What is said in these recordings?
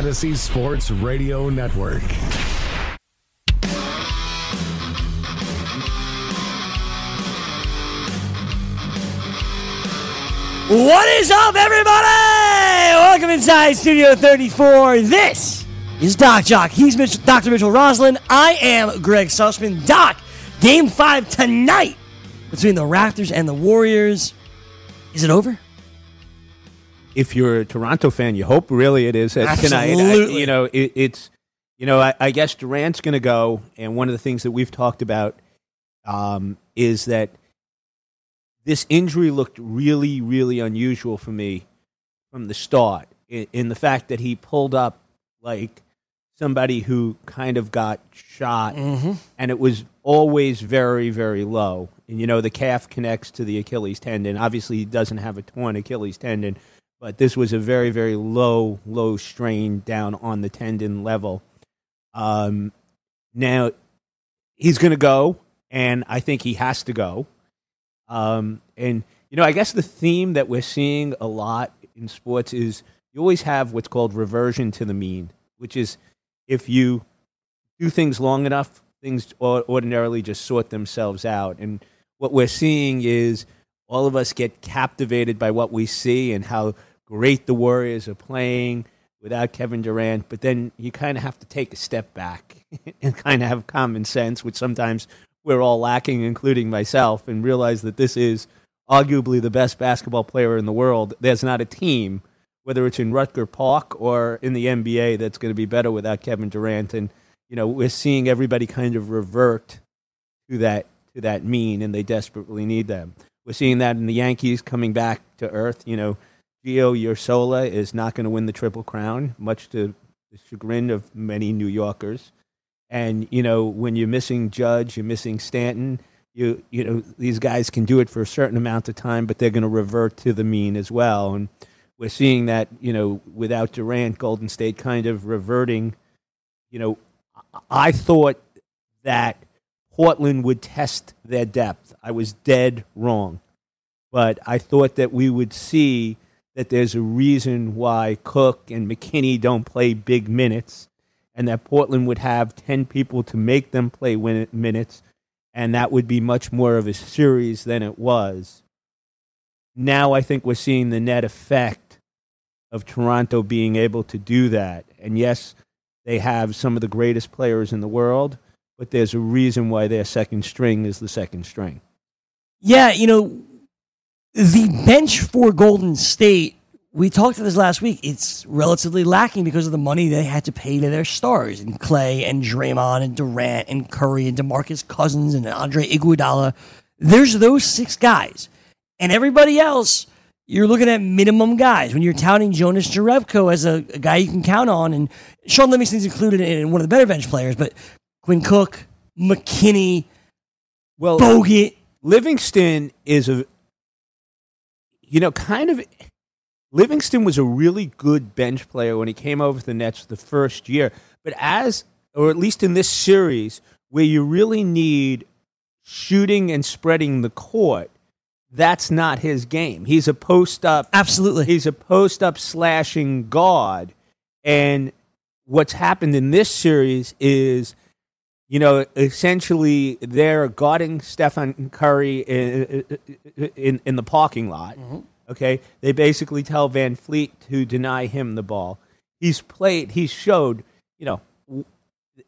Fantasy Sports Radio Network. What is up, everybody? Welcome inside Studio 34. This is Doc Jock. He's Dr. Mitchell Roslin. I am Greg Sussman. Doc, game five tonight between the Raptors and the Warriors. Is it over? If you're a Toronto fan, you hope really it is tonight. I, you know, it, it's you know, I, I guess Durant's going to go, and one of the things that we've talked about um, is that this injury looked really, really unusual for me from the start. In, in the fact that he pulled up like somebody who kind of got shot, and it was always very, very low. And you know, the calf connects to the Achilles tendon. Obviously, he doesn't have a torn Achilles tendon, but this was a very, very low, low strain down on the tendon level. Um, now he's going to go, and I think he has to go. Um, and you know, I guess the theme that we're seeing a lot in sports is you always have what's called reversion to the mean, which is if you do things long enough, things ordinarily just sort themselves out. And what we're seeing is all of us get captivated by what we see and how great the Warriors are playing without Kevin Durant. But then you kind of have to take a step back and kind of have common sense, which sometimes we're all lacking, including myself, and realize that this is arguably the best basketball player in the world. There's not a team, whether it's in Rucker Park or in the NBA, that's going to be better without Kevin Durant. And you know, we're seeing everybody kind of revert to that to that mean, and they desperately need them. We're seeing that in the Yankees coming back to earth. You know, Gio Urshela is not going to win the Triple Crown, much to the chagrin of many New Yorkers. And you know, when you're missing Judge, you're missing Stanton. You you know, these guys can do it for a certain amount of time, but they're going to revert to the mean as well. And we're seeing that you know, without Durant, Golden State kind of reverting. You know, I- I thought that Portland would test their depth. I was dead wrong. But I thought that we would see that there's a reason why Cook and McKinnie don't play big minutes, and that Portland would have 10 people to make them play win- minutes, and that would be much more of a series than it was. Now I think we're seeing the net effect of Toronto being able to do that. And yes, they have some of the greatest players in the world, but there's a reason why their second string is the second string. Yeah, you know, the bench for Golden State, we talked about this last week. It's relatively lacking because of the money they had to pay to their stars and Klay and Draymond and Durant and Curry and DeMarcus Cousins and Andre Iguodala. There's those six guys. And everybody else, you're looking at minimum guys. When you're touting Jonas Jerebko as a, a guy you can count on, and Shaun Livingston's included in one of the better bench players, but Quinn Cook, McKinnie, Well, Bogut. Livingston is a, you know, kind of. Livingston was a really good bench player when he came over to the Nets the first year. But as, or at least in this series, where you really need shooting and spreading the court, that's not his game. He's a post up. Absolutely. He's a post up slashing guard. And what's happened in this series is, you know, essentially they're guarding Stephen Curry in, in, in the parking lot. Mm-hmm. Okay. They basically tell VanVleet to deny him the ball. He's played, he's showed, you know,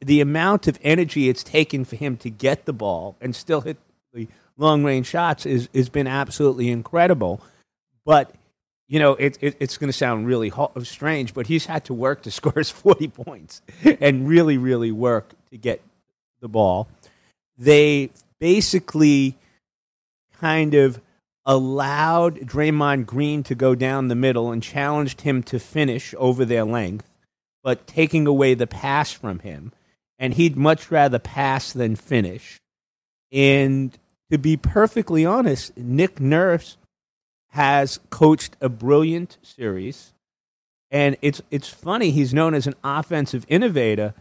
the amount of energy it's taken for him to get the ball and still hit the long range shots is has been absolutely incredible. But you know, it, it, it's going to sound really ho- strange, but he's had to work to score his 40 points and really, really work to get the ball. They basically kind of allowed Draymond Green to go down the middle and challenged him to finish over their length, but taking away the pass from him. And he'd much rather pass than finish. And to be perfectly honest, Nick Nurse has coached a brilliant series. And it's it's funny, he's known as an offensive innovator,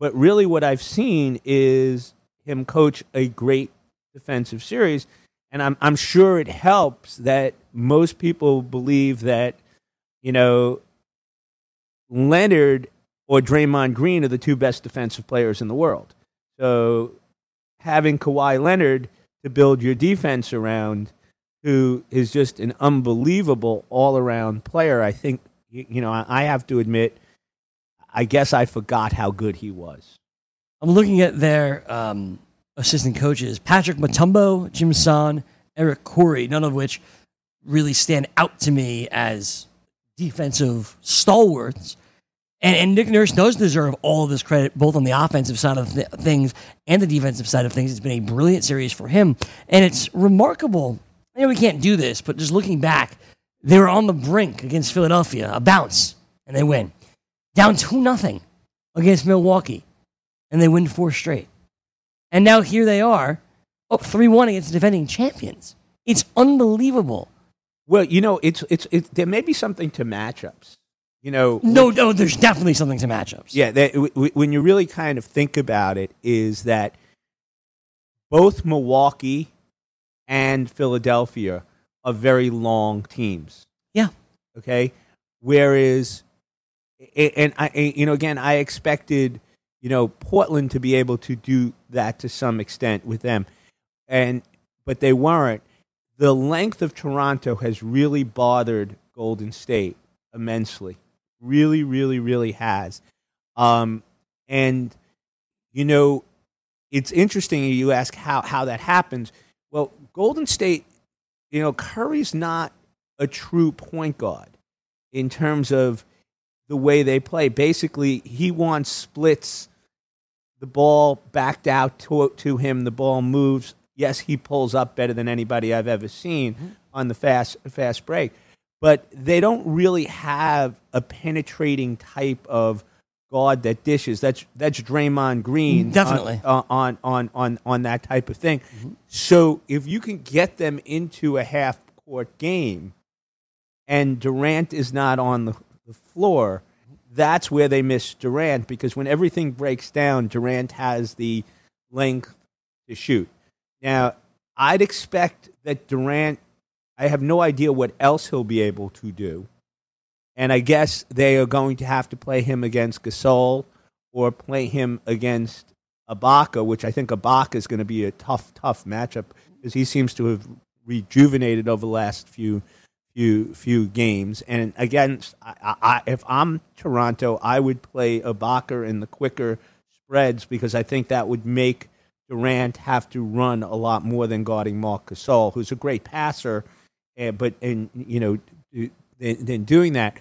but really what I've seen is him coach a great defensive series. And I'm I'm sure it helps that most people believe that, you know, Leonard or Draymond Green are the two best defensive players in the world. So having Kawhi Leonard to build your defense around, who is just an unbelievable all around player, I think, you know, I have to admit, I guess I forgot how good he was. I'm looking at their um, assistant coaches Patrick Mutombo, Jim Son, Eric Khoury, none of which really stand out to me as defensive stalwarts. And, and Nick Nurse does deserve all of this credit, both on the offensive side of th- things and the defensive side of things. It's been a brilliant series for him. And it's remarkable. I know we can't do this, but just looking back, they were on the brink against Philadelphia, a bounce, and they win. Down 2 nothing against Milwaukee, and they win four straight. And now here they are, up 3 1 against the defending champions. It's unbelievable. Well, you know, it's, it's, it's there may be something to matchups. You know, No, no, there's definitely something to matchups. Yeah, that, w- w- when you really kind of think about it, is that both Milwaukee and Philadelphia are very long teams. Yeah. Okay. Whereas, and I, you know, again, I expected, you know, Portland to be able to do that to some extent with them, and but they weren't. The length of Toronto has really bothered Golden State immensely. Really, really, really has. Um, and you know, it's interesting. You ask how how that happens. Well, Golden State, you know, Curry's not a true point guard in terms of the way they play. Basically, he wants splits. The ball backed out to, to him. The ball moves. Yes, he pulls up better than anybody I've ever seen on the fast fast break. But they don't really have a penetrating type of guard that dishes. That's that's Draymond Green, Definitely. uh, on on on on that type of thing. So if you can get them into a half court game, and Durant is not on the, the floor, that's where they miss Durant because when everything breaks down, Durant has the length to shoot. Now, I'd expect that Durant. I have no idea what else he'll be able to do. And I guess they are going to have to play him against Gasol or play him against Ibaka, which I think Ibaka is going to be a tough, tough matchup because he seems to have rejuvenated over the last few, few, few games. And again, I, I, if I'm Toronto, I would play Ibaka in the quicker spreads because I think that would make Durant have to run a lot more than guarding Marc Gasol, who's a great passer, uh, but and you know than, than doing that.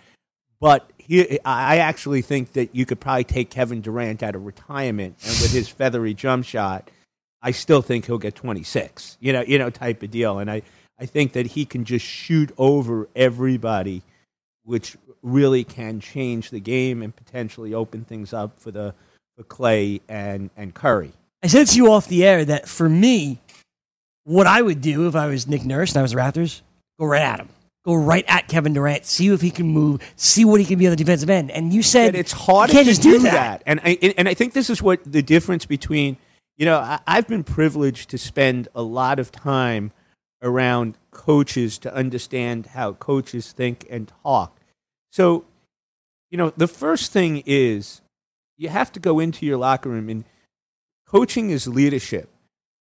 But he, I actually think that you could probably take Kevin Durant out of retirement, and with his feathery jump shot, I still think he'll get 26. You know, you know, type of deal. And I, I think that he can just shoot over everybody, which really can change the game and potentially open things up for the for Klay and and Curry. I said to you off the air that for me, what I would do if I was Nick Nurse and I was the Raptors, go right at him. Go right at Kevin Durant, see if he can move, see what he can be on the defensive end. And you said And it's hard you can't to just do, do that. that. And I and I think this is what the difference between you know I, I've been privileged to spend a lot of time around coaches to understand how coaches think and talk. So, you know, the first thing is you have to go into your locker room and coaching is leadership.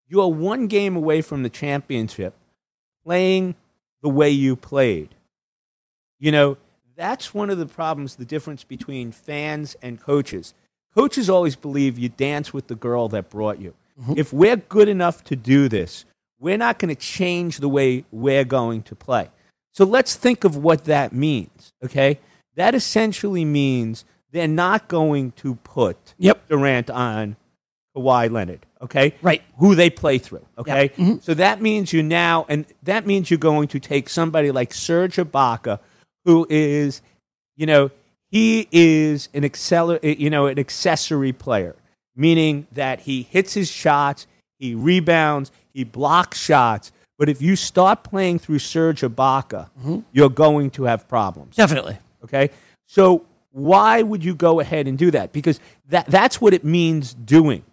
You are one game away from the championship playing the way you played. You know, that's one of the problems, the difference between fans and coaches. Coaches always believe you dance with the girl that brought you. Mm-hmm. If we're good enough to do this, we're not going to change the way we're going to play. So let's think of what that means, okay? That essentially means they're not going to put Yep. Durant on Kawhi Leonard, okay? Right. Who they play through, okay? Yeah. Mhm. So that means you now, and that means you're going to take somebody like Serge Ibaka, who is, you know, he is an acceler, you know, an accessory player, meaning that he hits his shots, he rebounds, he blocks shots. But if you start playing through Serge Ibaka, mm-hmm. you're going to have problems. Definitely. Okay? So why would you go ahead and do that? Because that, that's what it means doing.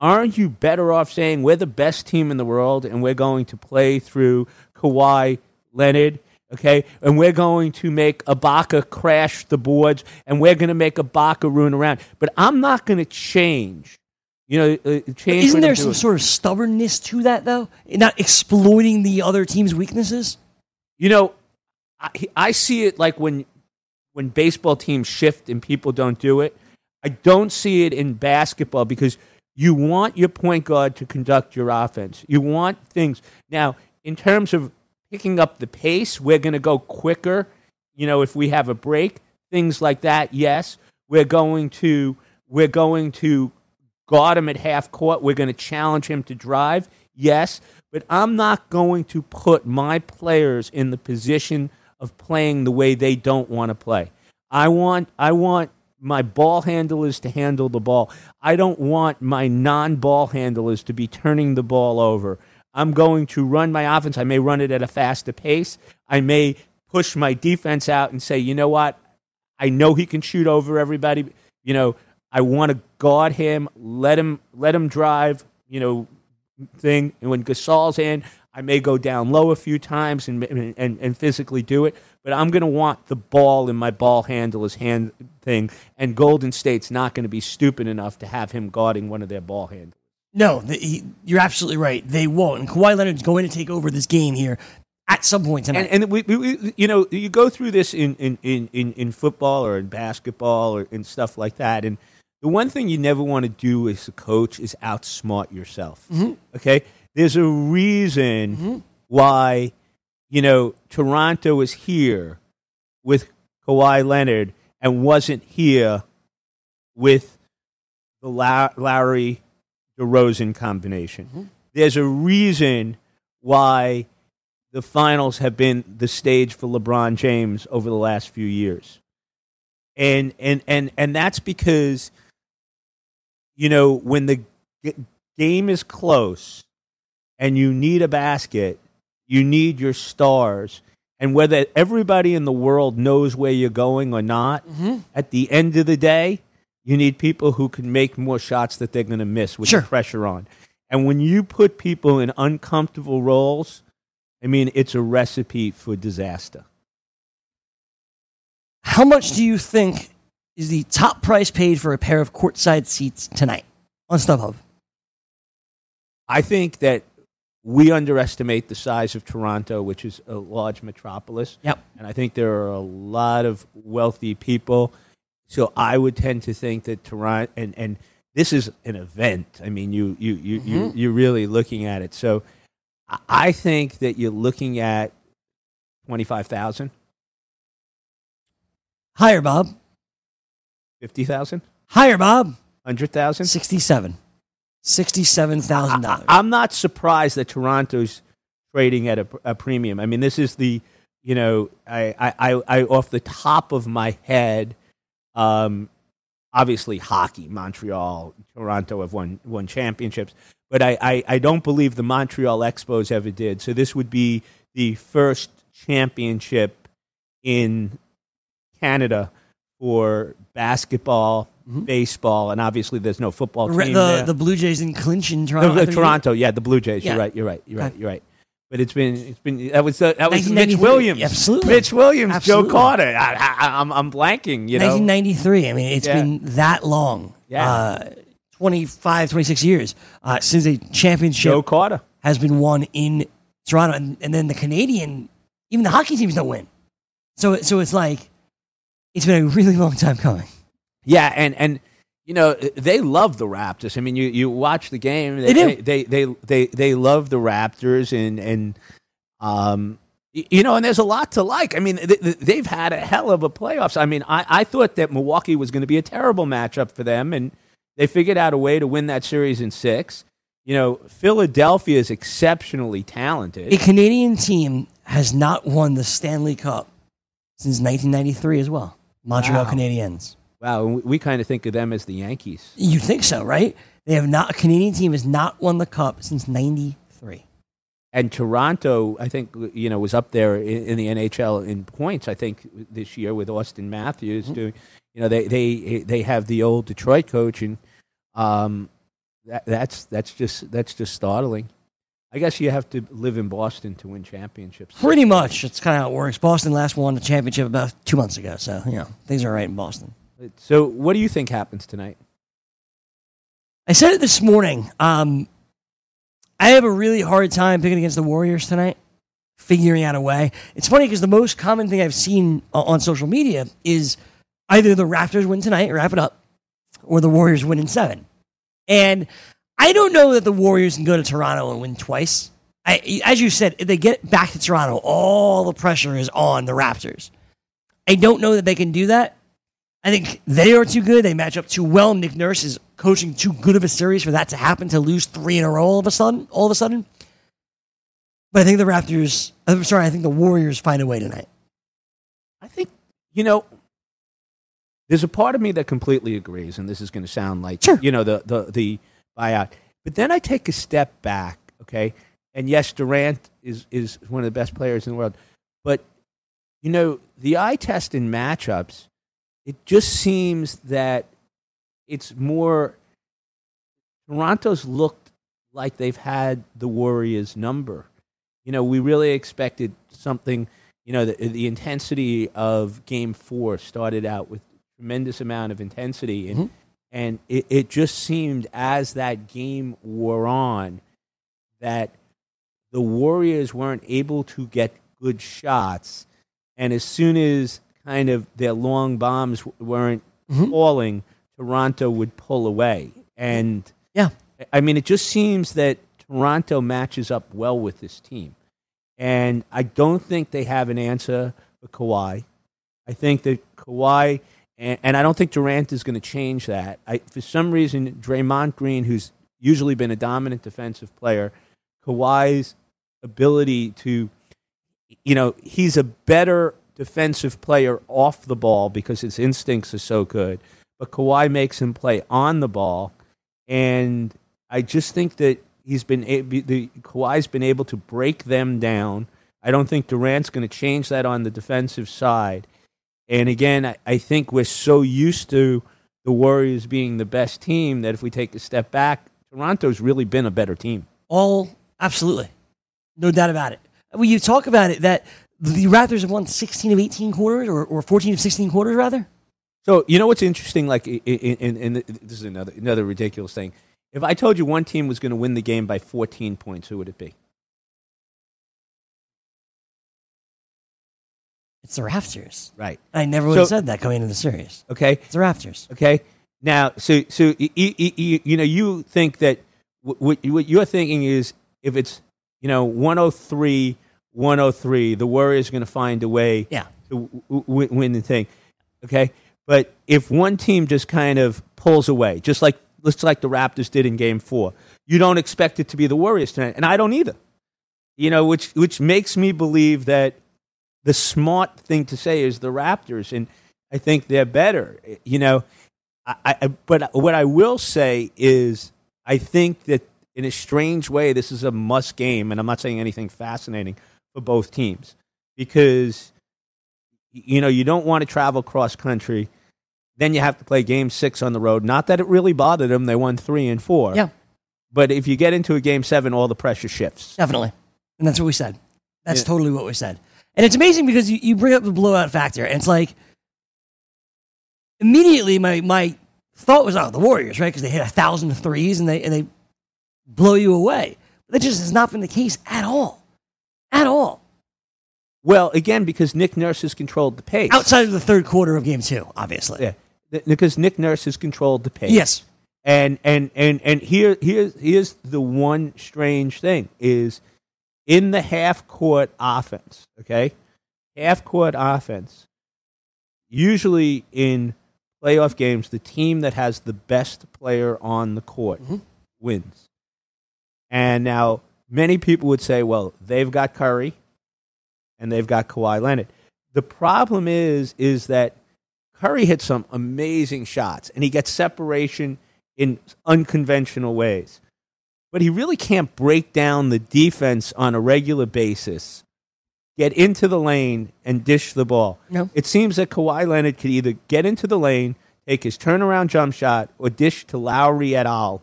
Aren't you better off saying we're the best team in the world and we're going to play through Kawhi Leonard Okay, and we're going to make Ibaka crash the boards, and we're going to make Ibaka ruin around. But I'm not going to change. You know, uh, change. Isn't there some doing. sort of stubbornness to that, though? Not exploiting the other team's weaknesses? You know, I, I see it like when when baseball teams shift and people don't do it. I don't see it in basketball because you want your point guard to conduct your offense. You want things. Now, in terms of picking up the pace, we're going to go quicker. You know, if we have a break, things like that. Yes, we're going to we're going to guard him at half court. We're going to challenge him to drive. Yes, but I'm not going to put my players in the position of playing the way they don't want to play. I want I want my ball handlers to handle the ball. I don't want my non-ball handlers to be turning the ball over. I'm going to run my offense. I may run it at a faster pace. I may push my defense out and say, "You know what? I know he can shoot over everybody. You know, I want to guard him, let him let him drive, you know, thing. And when Gasol's in, I may go down low a few times and and, and physically do it. But I'm going to want the ball in my ball handler's hand thing. And Golden State's not going to be stupid enough to have him guarding one of their ball handlers. No, the, he, you're absolutely right. They won't. And Kawhi Leonard's going to take over this game here at some point tonight. And, and we, we, you know, you go through this in, in, in, in, in football or in basketball or in stuff like that. And the one thing you never want to do as a coach is outsmart yourself. Mm-hmm. Okay? There's a reason mm-hmm. why, you know, Toronto is here with Kawhi Leonard and wasn't here with the La- Larry DeRozan combination. Mm-hmm. There's a reason why the finals have been the stage for LeBron James over the last few years. And and and and that's because you know when the g- game is close and you need a basket, you need your stars. And whether everybody in the world knows where you're going or not, mm-hmm. at the end of the day, you need people who can make more shots that they're going to miss with Sure. the pressure on. And when you put people in uncomfortable roles, I mean, it's a recipe for disaster. How much do you think is the top price paid for a pair of courtside seats tonight on StubHub? I think that we underestimate the size of Toronto, which is a large metropolis. Yep. And I think there are a lot of wealthy people. So I would tend to think that Toronto, and, and this is an event. I mean, you, you, you, you, mm-hmm. you're really looking at it. So I- I think that you're looking at 25,000, Higher, Bob. 50,000, Higher, Bob. 100,000. 67. $67,000. I- I'm not surprised that Toronto's trading at a, a premium. I mean, this is the, you know, I, I, I, I off the top of my head, um, obviously hockey, Montreal, Toronto have won won championships, but I, I, I don't believe the Montreal Expos ever did. So this would be the first championship in Canada for basketball, baseball, and obviously there's no football team the, there. the Blue Jays in Clinch in No, Toronto. the I think- Toronto, yeah, the Blue Jays. Yeah. You're right. You're right. You're right. You're right. But it's been it's been that was uh, that was Mitch Williams. Absolutely. Mitch Williams, Absolutely. Joe Carter. I, I, I'm I'm blanking. You know. 1993. I mean, it's Yeah. been that long. Yeah. Uh, 25, 26 years uh, since a championship Joe Carter. has been won in Toronto. And, and then the Canadian, even the hockey teams don't win. So, so it's like, it's been a really long time coming. Yeah, and and you know they love the Raptors. I mean, you, you watch the game. They do. They they they they love the Raptors, and and um you know, and there's a lot to like. I mean, th- th- they've had a hell of a playoffs. I mean, I I thought that Milwaukee was going to be a terrible matchup for them, and they figured out a way to win that series in six. You know, Philadelphia is exceptionally talented. A Canadian team has not won the Stanley Cup since 1993 as well. Montreal Wow. Canadiens. Wow, we, kind of think of them as the Yankees. You think so, right? They have not. A Canadian team has not won the cup since '93. and Toronto, I think you know was up there in, in the NHL in points. I think this year with Auston Matthews Mm-hmm. doing, you know, they they they have the old Detroit coach, and um, that, that's that's just that's just startling. I guess you have to live in Boston to win championships. Pretty much, it's kind of how it works. Boston last won the championship about two months ago, so you know things are right in Boston. So, what do you think happens tonight? I said it this morning. Um, I have a really hard time picking against the Warriors tonight, figuring out a way. It's funny because the most common thing I've seen on social media is either the Raptors win tonight, wrap it up, or the Warriors win in seven. And I don't know that the Warriors can go to Toronto and win twice. I, as you said, if they get back to Toronto, all the pressure is on the Raptors. I don't know that they can do that. I think they are too good. They match up too well. Nick Nurse is coaching too good of a series for that to happen to lose three in a row all of a sudden. All of a sudden, but I think the Raptors. I'm sorry. I think the Warriors find a way tonight. I think you know. There's a part of me that completely agrees, and this is going to sound like Sure. you know the the the buyout. But then I take a step back, okay? And yes, Durant is is one of the best players in the world, but you know the eye test in matchups, it just seems that it's more. Toronto's looked like they've had the Warriors' number. You know, we really expected something. You know, the, the intensity of Game Four started out with tremendous amount of intensity, and Mhm. And it, it just seemed as that game wore on that the Warriors weren't able to get good shots, and as soon as kind of their long bombs weren't Mhm. falling, Toronto would pull away, and Yeah. I mean, it just seems that Toronto matches up well with this team. And I don't think they have an answer for Kawhi. I think that Kawhi, and, and I don't think Durant is going to change that. I, for some reason, Draymond Green, who's usually been a dominant defensive player, Kawhi's ability to, you know, he's a better defensive player off the ball because his instincts are so good. But Kawhi makes him play on the ball and I just think that he's been the Kawhi's been able to break them down. I don't think Durant's going to change that on the defensive side. And again, I, I think we're so used to the Warriors being the best team that if we take a step back, Toronto's really been a better team. All absolutely, no doubt about it. When you talk about it, that the Raptors have won 16 of 18 quarters, or, or 14 of 16 quarters, rather. So you know what's interesting? Like, in, in, in, this is another another ridiculous thing. If I told you one team was going to win the game by 14 points, who would it be? It's the Raptors. Right. I never would have So- said that coming into the series. Okay. It's the Raptors. Okay. Now, so so you, you, you know you think that what, what what you're thinking is if it's you know 103 103 the Warriors are going to find a way Yeah. to w- w- win the thing. Okay? But if one team just kind of pulls away, just like looks like the Raptors did in game 4, you don't expect it to be the Warriors tonight, and I don't either. You know, which which makes me believe that the smart thing to say is the Raptors and I think they're better. You know, I, I, but what I will say is, I think that in a strange way, this is a must game, and I'm not saying anything fascinating for both teams because you know you don't want to travel cross country. Then you have to play game six on the road. Not that it really bothered them; they won three and four. Yeah. But if you get into a game seven, all the pressure shifts. Definitely. And that's what we said. That's Yeah. totally what we said. And it's amazing because you, you bring up the blowout factor, and it's like immediately my, my thought was, oh, the Warriors, right? Because they hit a thousand threes and they, and they blow you away. But that just has not been the case at all. At all. Well, again, because Nick Nurse has controlled the pace. Outside of the third quarter of game two, obviously. Yeah, because Nick Nurse has controlled the pace. Yes. And and and and here here's here's the one strange thing is in the half court offense, okay? Half court offense. Usually in playoff games, the team that has the best player on the court Mhm. wins. And now many people would say, well, they've got Curry and they've got Kawhi Leonard. The problem is is that Curry hits some amazing shots and he gets separation in unconventional ways. But he really can't break down the defense on a regular basis, get into the lane, and dish the ball. No. It seems that Kawhi Leonard could either get into the lane, take his turnaround jump shot, or dish to Lowry et al.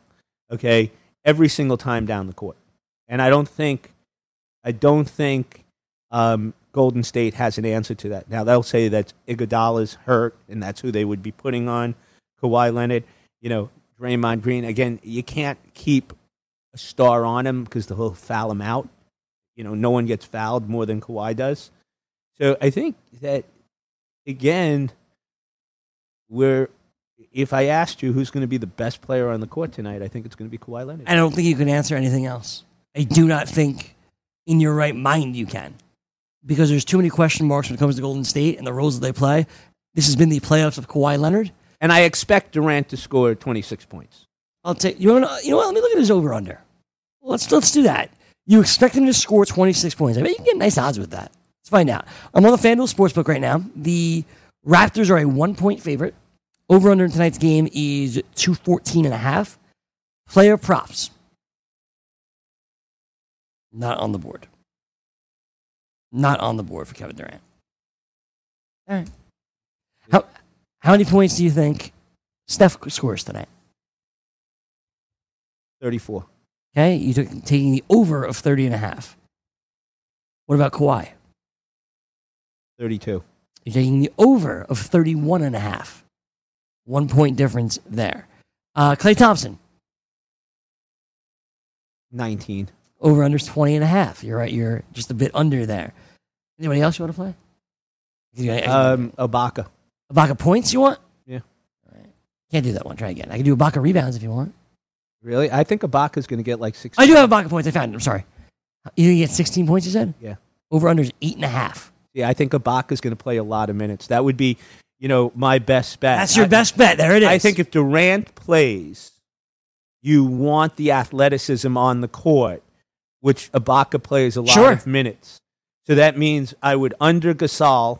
Okay, every single time down the court. and I don't think, I don't think um, Golden State has an answer to that. Now they'll say that Iguodala's hurt, and that's who they would be putting on Kawhi Leonard. You know, Draymond Green. Again, you can't keep a star on him because they'll foul him out. You know, no one gets fouled more than Kawhi does. So I think that again, we're if I asked you who's going to be the best player on the court tonight, I think it's going to be Kawhi Leonard. I don't think you can answer anything else. I do not think in your right mind you can. Because there's too many question marks when it comes to Golden State and the roles that they play. This has been the playoffs of Kawhi Leonard. And I expect Durant to score 26 points. I'll take you. Know, you know what? Let me look at his over under. Let's let's do that. You expect him to score 26 points. I bet you can get nice odds with that. Let's find out. I'm on the FanDuel Sportsbook right now. The Raptors are a one point favorite. Over under in tonight's game is 214 and a half. Player props. Not on the board. Not on the board for Kevin Durant. All right. How, how many points do you think Steph scores tonight? 34. Okay, you took taking the over of 30 and a half. What about Kawhi? 32. You're taking the over of 31 and a half. One point difference there. Uh, Klay Thompson, 19. over under 20 and a half. You're right, you're just a bit under there. Anybody else you want to play? Um, Ibaka. Ibaka points you want? Yeah. All right. Can't do that one. Try again. I can do Ibaka rebounds if you want. Really? I think Ibaka's going to get like 16. I do have Ibaka points. I found it. I'm sorry. You get 16 points, you said? Yeah. Over under is eight and a half. Yeah, I think Ibaka's going to play a lot of minutes. That would be, you know, my best bet. That's your I- best bet. There it is. I think if Durant plays, you want the athleticism on the court, which Ibaka plays a lot Sure. of minutes. So that means I would under Gasol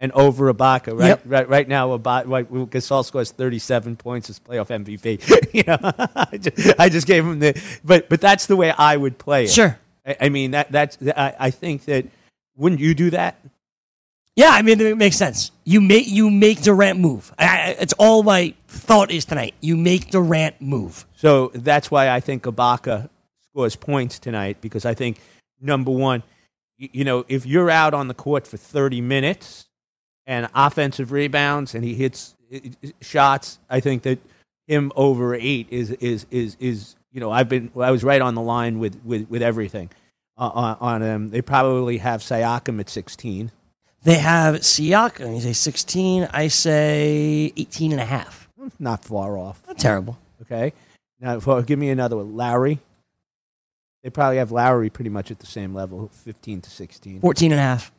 and over Ibaka. Right, Yep. right, right now, Ibaka, right, Gasol scores thirty-seven points as playoff MVP. you know, I just, I just gave him the, but but that's the way I would play it. Sure. I, I mean that that's I, I think that wouldn't you do that? Yeah, I mean it makes sense. You make you make Durant move. I, I- it's all my thought is tonight. You make Durant move. So that's why I think Ibaka scores points tonight because I think number one, you know, if you're out on the court for 30 minutes and offensive rebounds and he hits uh, uh, shots, I think that him over eight is is is is you know I've been I was right on the line with with with everything uh, on, on them. They probably have Siakam at 16. They have Siakam. You say 16. I say 18 and a half. Not far off. Not terrible. Okay. Now, for, give me another one. Lowry. They probably have Lowry pretty much at the same level, 15 to 16. 14 and a half.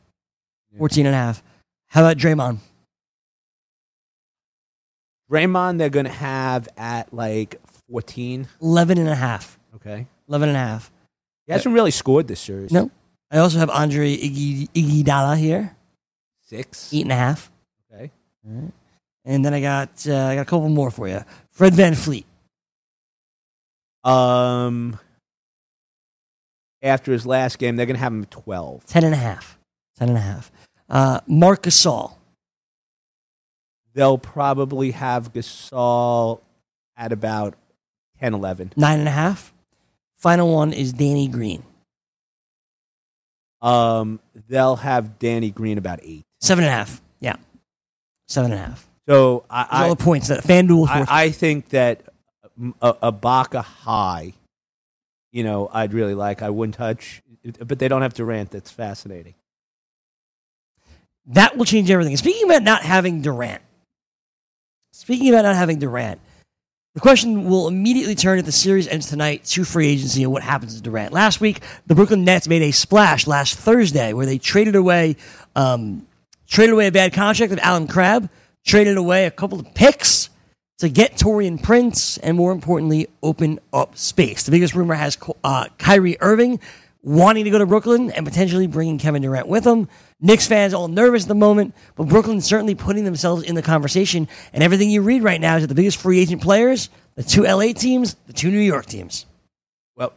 Yeah. 14 and a half. How about Draymond? Draymond, they're going to have at like 14. 11 and a half. Okay. 11 and a half. He hasn't really scored this series. No. I also have Andre Iggy- here. Six. Eight and a half. Okay. And then I got uh, I got a couple more for you. Fred VanVleet. Um, after his last game, they're going to have him at 12. 10 and a half. 10 and a half. Uh, Marc Gasol. They'll probably have Gasol at about 10, 11. Nine and a half. Final one is Danny Green. Um, they'll have Danny Green about eight. Seven and a half. Yeah. Seven and a half. So I, all I, the points that FanDuel I. I think that a, Ibaka high, you know, I'd really like. I wouldn't touch, but they don't have Durant. That's fascinating. That will change everything. Speaking about not having Durant, speaking about not having Durant, the question will immediately turn if the series ends tonight to free agency and what happens to Durant. Last week, the Brooklyn Nets made a splash last Thursday where they traded away, um, traded away a bad contract of Allen Crabbe, traded away a couple of picks to get Taurean Prince, and more importantly, open up space. The biggest rumor has uh, Kyrie Irving wanting to go to Brooklyn and potentially bringing Kevin Durant with him. Knicks fans all nervous at the moment, but Brooklyn's certainly putting themselves in the conversation. And everything you read right now is that the biggest free agent players, the two LA teams, the two New York teams. Well,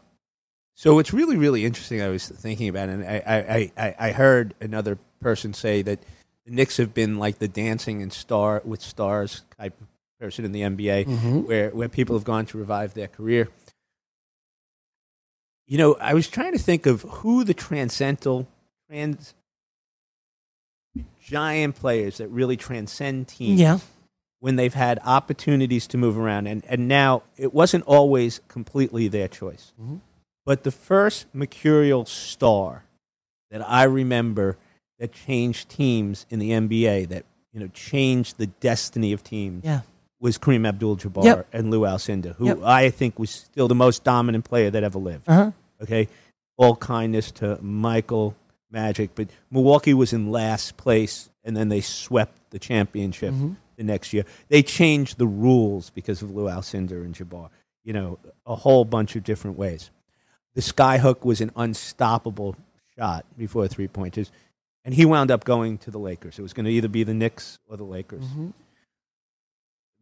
so it's really, really interesting. I was thinking about, it, and I, I, I, I heard another person say that the Knicks have been like the dancing and star with stars type person in the NBA, mm-hmm. where where people have gone to revive their career. You know, I was trying to think of who the transcendental, trans, giant players that really transcend teams Yeah. when they've had opportunities to move around. And, and now it wasn't always completely their choice. But the first mercurial star that I remember that changed teams in the NBA, that you know changed the destiny of teams, Yeah. was Kareem Abdul-Jabbar Yep. and Lou Alcindor, who Yep. I think was still the most dominant player that ever lived. Uh huh. Okay, all kindness to Michael Magic, but Milwaukee was in last place, and then they swept the championship mm-hmm. the next year. They changed the rules because of Lou Alcindor and Jabbar. You know, a whole bunch of different ways. The skyhook was an unstoppable shot before three pointers, and he wound up going to the Lakers. It was going to either be the Knicks or the Lakers. Mm-hmm.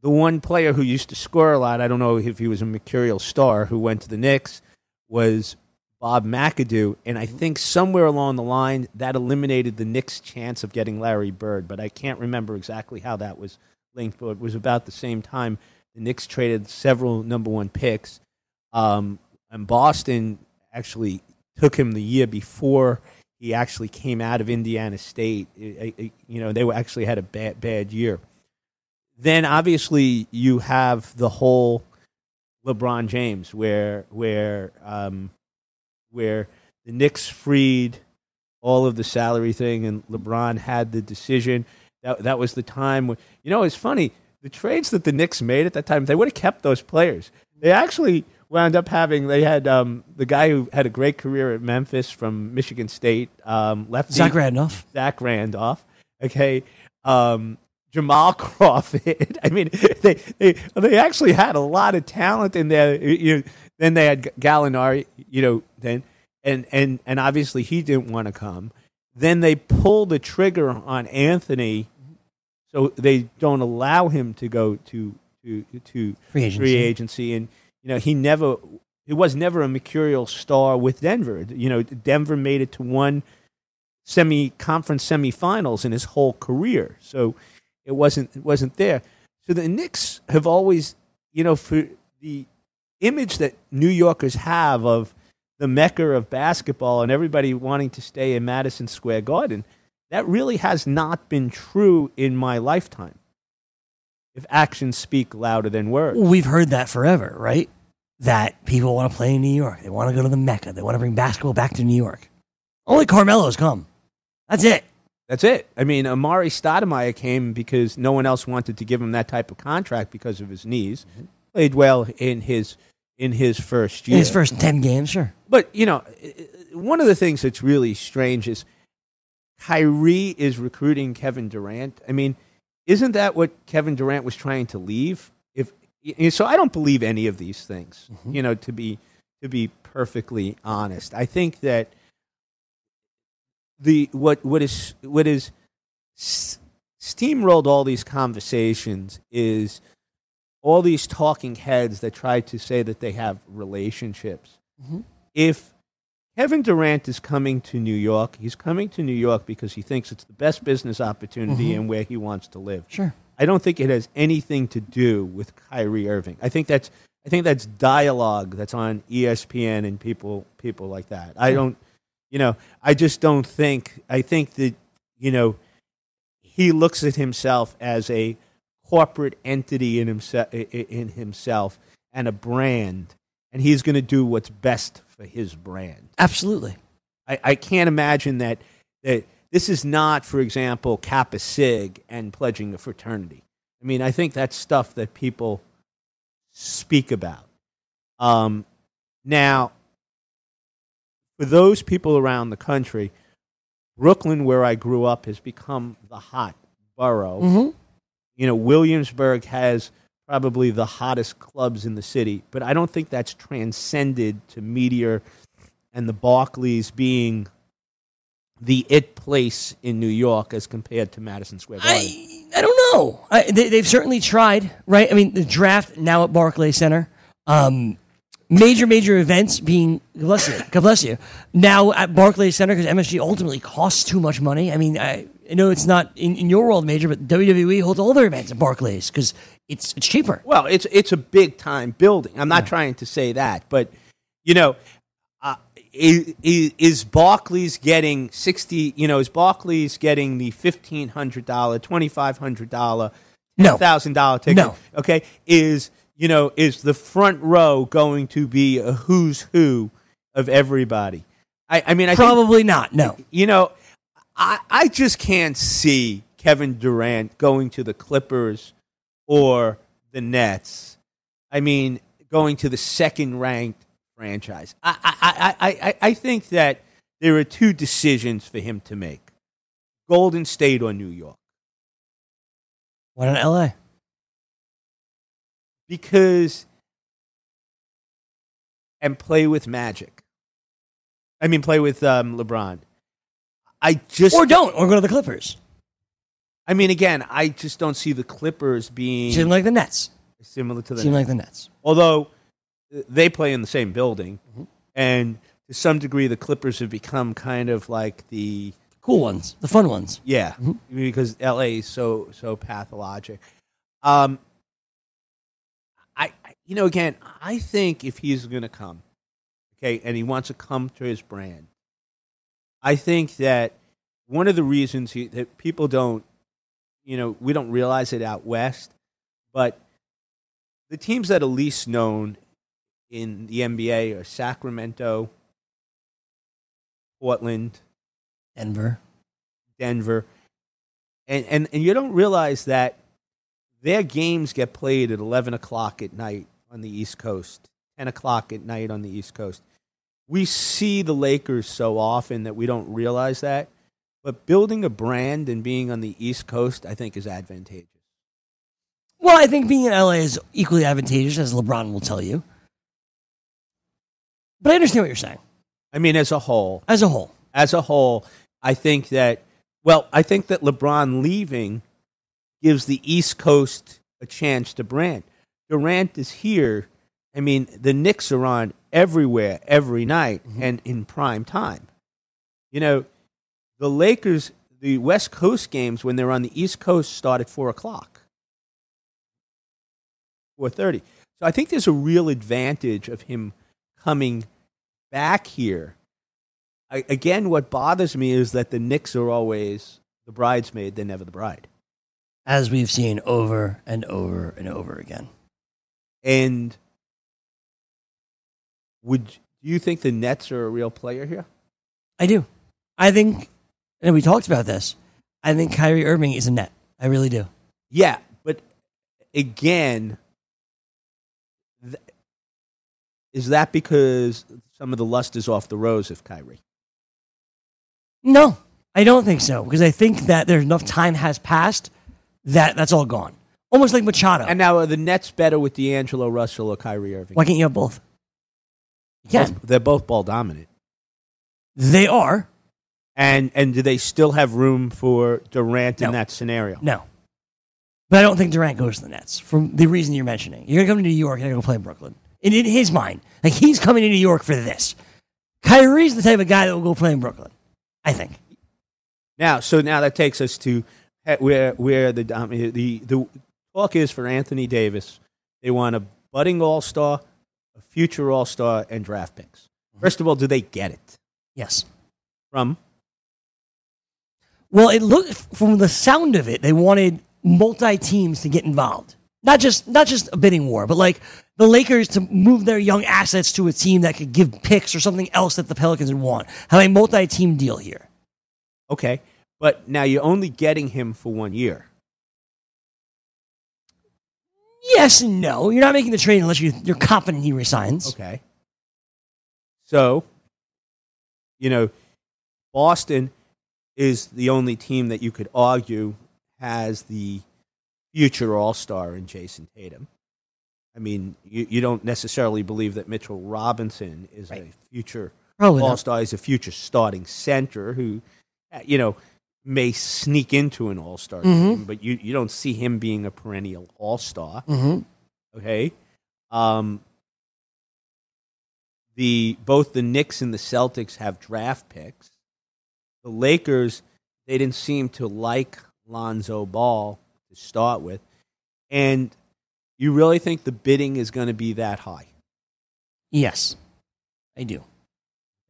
The one player who used to score a lot, I don't know if he was a mercurial star, who went to the Knicks, was Bob McAdoo, and I think somewhere along the line that eliminated the Knicks' chance of getting Larry Bird, but I can't remember exactly how that was linked. But it was about the same time the Knicks traded several number one picks, um, and Boston actually took him the year before he actually came out of Indiana State. It- it- you know, they actually had a bad bad year. Then obviously you have the whole LeBron James, where where um, where the Knicks freed all of the salary thing, and LeBron had the decision. That that was the time. When, you know, it's funny. The trades that the Knicks made at that time, they would have kept those players. They actually wound up having. They had um, the guy who had a great career at Memphis from Michigan State, um, lefty Zach Randolph. Zach Randolph. Okay. Um, Jamal Crawford. I mean, they, they they actually had a lot of talent in there. You know, then they had Gallinari. You know, then and and and obviously he didn't want to come. Then they pull the trigger on Anthony, so they don't allow him to go to to to Free agency. free agency. And you know, he never he was never a mercurial star with Denver. You know, Denver made it to one semi conference semifinals in his whole career. So it wasn't it wasn't there. So the Knicks have always, you know, for the image that New Yorkers have of the mecca of basketball and everybody wanting to stay in Madison Square Garden, that really has not been true in my lifetime. If actions speak louder than words. We've heard that forever, right? That people want to play in New York. They want to go to the Mecca. They want to bring basketball back to New York. Only Carmelo's come. That's it. That's it. I mean, Amar'e Stoudemire came because no one else wanted to give him that type of contract because of his knees. Mm-hmm. Played well in his in his first In year. his first 10 games, sure. But you know, one of the things that's really strange is Kyrie is recruiting Kevin Durant. I mean, isn't that what Kevin Durant was trying to leave? If so, I don't believe any of these things. Mm-hmm. You know, to be to be perfectly honest, I think that the what what is what is steamrolled all these conversations is all these talking heads that try to say that they have relationships. Mm-hmm. If Kevin Durant is coming to New York, he's coming to New York because he thinks it's the best business opportunity mm-hmm. and where he wants to live. Sure. I don't think it has anything to do with Kyrie Irving. I think that's I think that's dialogue that's on ESPN and people people like that. I don't you know, I just don't think I think that you know he looks at himself as a corporate entity in himself in himself and a brand and he's going to do what's best for his brand. Absolutely. I, I can't imagine that that this is not, for example, Kappa Sig and pledging a fraternity. I mean, I think that's stuff that people speak about. Um, now, for those people around the country, Brooklyn, where I grew up, has become the hot borough. hmm You know, Williamsburg has probably the hottest clubs in the city, but I don't think that's transcended to Meteor and the Barclays being the it place in New York as compared to Madison Square Garden. I, I don't know. I, they, they've certainly tried, right? I mean, the draft now at Barclays Center. Um, major, major events being, God bless you, God bless you, now at Barclays Center because MSG ultimately costs too much money. I mean, I, I know it's not in, in your world major, but WWE holds all their events at Barclays because it's, it's cheaper. Well, it's it's a big time building. I'm not trying to say that, but you know, uh, is, is, is Barclays getting sixty? You know, is Barclays getting the fifteen hundred dollar, twenty five hundred dollar, No. thousand dollar ticket? No. Okay, is you know is the front row going to be a who's who of everybody? I, I mean, I think, Probably not. No. you know, I I just can't see Kevin Durant going to the Clippers or the Nets. I mean, going to the second ranked franchise. I I, I, I, I I think that there are two decisions for him to make: Golden State or New York. Why not LA? Because and play with Magic. I mean, play with um, LeBron. I just Or don't, or go to the Clippers. I mean, again, I just don't see the Clippers being Seem like the Nets. similar to the. Seem like the Nets. Although uh, they play in the same building, Mm-hmm. and to some degree, the Clippers have become kind of like the Cool ones, the fun ones. Yeah, because LA is so so pathologic. Um, you know again, I think if he's going to come, okay, and he wants to come to his brand, I think that one of the reasons he, that people don't, you know, we don't realize it out west, but the teams that are least known in the NBA are Sacramento, Portland, Denver. Denver, and, and and you don't realize that their games get played at eleven o'clock at night on the East Coast, ten o'clock at night on the East Coast. We see the Lakers so often that we don't realize that, but building a brand and being on the East Coast, I think, is advantageous. Well, I think being in LA is equally advantageous, as LeBron will tell you. But I understand what you're saying. I mean, as a whole, As a whole, as a whole, I think that well, I think that LeBron leaving gives the East Coast a chance to brand. Durant is here. I mean, the Knicks are on everywhere every night mm-hmm. and in prime time. You know, the Lakers, the West Coast games when they're on the East Coast start at four o'clock, four thirty. So I think there's a real advantage of him coming back here I, again, what bothers me is that the Knicks are always the bridesmaid; they're never the bride. as we've seen over and over and over again. And would do you think the Nets are a real player here? I do. I think, and we talked about this. I think Kyrie Irving is a net. I really do. Yeah, but again, th- is that because some of the lust is off the rose of Kyrie? No, I don't think so because I think that there's enough time has passed that that's all gone. Almost like Machado. And now are the Nets better with D'Angelo Russell or Kyrie Irving? Why can't you have both? Both- They're both ball dominant. They are. And and do they still have room for Durant No. in that scenario? No. But I don't think Durant goes to the Nets for the reason you're mentioning. You're going to come to New York, you're going to go play in Brooklyn. And in his mind, like he's coming to New York for this. Kyrie's the type of guy that will go play in Brooklyn, I think. Now, so now that takes us to he- where where the um, the the talk is for Anthony Davis. They want a budding All Star, a future All Star, and draft picks. Mm-hmm. First of all, do they get it Yes. from? Well, it looked from the sound of it, they wanted multi teams to get involved. Not just not just a bidding war, but like the Lakers to move their young assets to a team that could give picks or something else that the Pelicans would want. Have a multi team deal here. Okay, but now you're only getting him for one year. Yes and no. You're not making the trade unless you, you're confident he resigns. Okay, so you know, Boston is the only team that you could argue has the future All Star in Jayson Tatum. I mean, you, you don't necessarily believe that Mitchell Robinson is Right. a future All Star. He's a future starting center who, you know, may sneak into an All Star Mhm. team, but you, you don't see him being a perennial All Star. hmm Okay. Um, the both the Knicks and the Celtics have draft picks. The Lakers, they didn't seem to like Lonzo Ball to start with, and you really think the bidding is going to be that high? Yes, I do.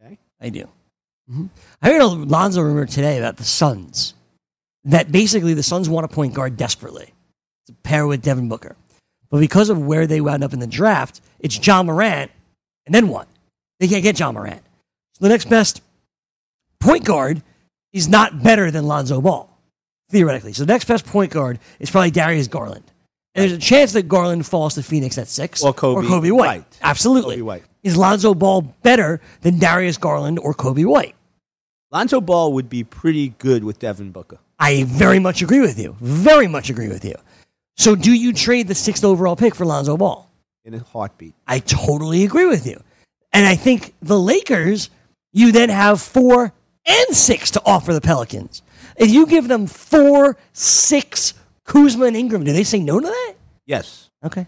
Okay. I do. Hmm I heard a Lonzo rumor today about the Suns. That basically the Suns want a point guard desperately to pair with Devin Booker. But because of where they wound up in the draft, it's Ja Morant, and then what? They can't get Ja Morant. So the next best point guard is not better than Lonzo Ball, theoretically. So the next best point guard is probably Darius Garland. And there's a chance that Garland falls to Phoenix at six. Or Coby or Coby White. White. Absolutely. Coby White. Is Lonzo Ball better than Darius Garland or Coby White? Lonzo Ball would be pretty good with Devin Booker. I very much agree with you. Very much agree with you. So do you trade the sixth overall pick for Lonzo Ball? in a heartbeat. I totally agree with you. And I think the Lakers, you then have four and six to offer the Pelicans. If you give them four, six, Kuzma and Ingram, do they say no to that? Yes, Okay.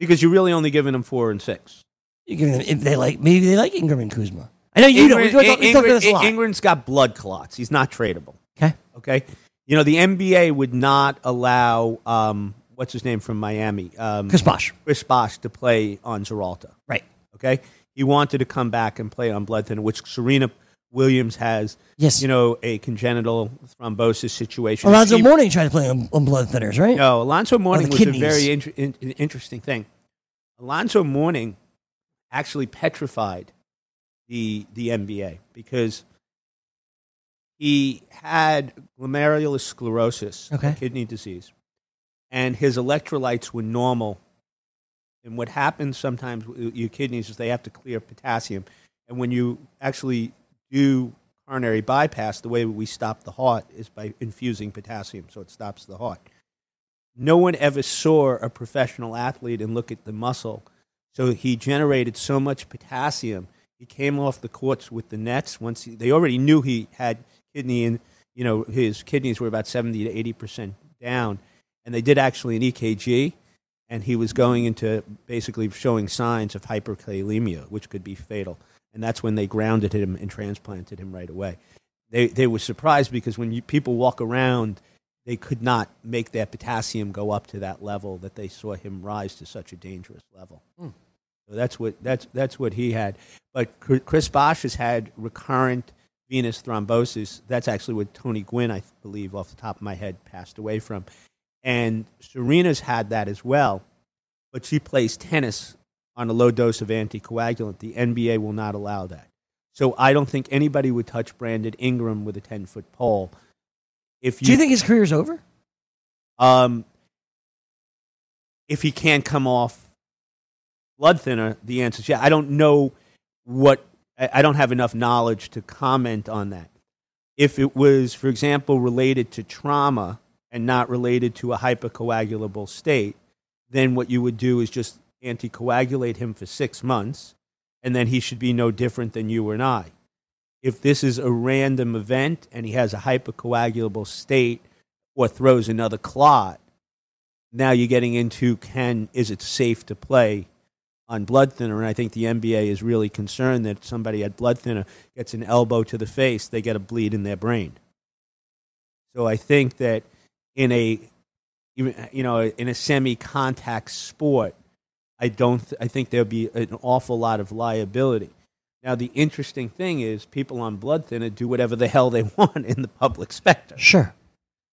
because you're really only giving them four and six. You're giving them if they like maybe they like Ingram and Kuzma. I know you don't. We Ingrid- talked we talked about this a lot. Ingram's got blood clots. He's not tradable. Okay. Okay. You know, the NBA would not allow, um, what's his name from Miami? Um, Chris Bosh. Chris Bosh to play on Xarelto. Right. Okay. He wanted to come back and play on blood thinner, which Serena Williams has, Yes. you know, a congenital thrombosis situation. Alonzo He- Mourning tried to play on, on blood thinners, right? No, Alonzo Mourning was kidneys. a very in- interesting thing. Alonzo Mourning actually petrified the the NBA because he had glomerular sclerosis, Okay. kidney disease, and his electrolytes were normal. And what happens sometimes with your kidneys is they have to clear potassium, and when you actually do coronary bypass, the way we stop the heart is by infusing potassium, so it stops the heart no one ever saw a professional athlete and look at the muscle. So he generated so much potassium. He came off the courts with the Nets once he, they already knew he had kidney and you know his kidneys were about 70 to 80 percent down, and they did actually an EKG, and he was going into basically showing signs of hyperkalemia, which could be fatal. And that's when they grounded him and transplanted him right away. They they were surprised because when you, people walk around they could not make their potassium go up to that level that they saw him rise to such a dangerous level. Hmm. So that's what that's that's what he had. But Chris Bosh has had recurrent venous thrombosis. That's actually what Tony Gwynn, I believe, off the top of my head, passed away from. And Serena's had that as well, but she plays tennis on a low dose of anticoagulant. The NBA will not allow that. So I don't think anybody would touch Brandon Ingram with a ten foot pole. If Do you think his career's over? um, if he can't come off blood thinner, the answer is yeah. I don't know what, I don't have enough knowledge to comment on that. If it was, for example, related to trauma and not related to a hypercoagulable state, then what you would do is just anticoagulate him for six months, and then he should be no different than you and I. If this is a random event and he has a hypercoagulable state or throws another clot, now you're getting into can is it safe to play on blood thinner? And I think the NBA is really concerned that somebody at blood thinner gets an elbow to the face, they get a bleed in their brain. So I think that in a even you know in a semi-contact sport, I don't. th- I think there'll be an awful lot of liability. Now the interesting thing is, people on blood thinner do whatever the hell they want in the public spectrum. Sure.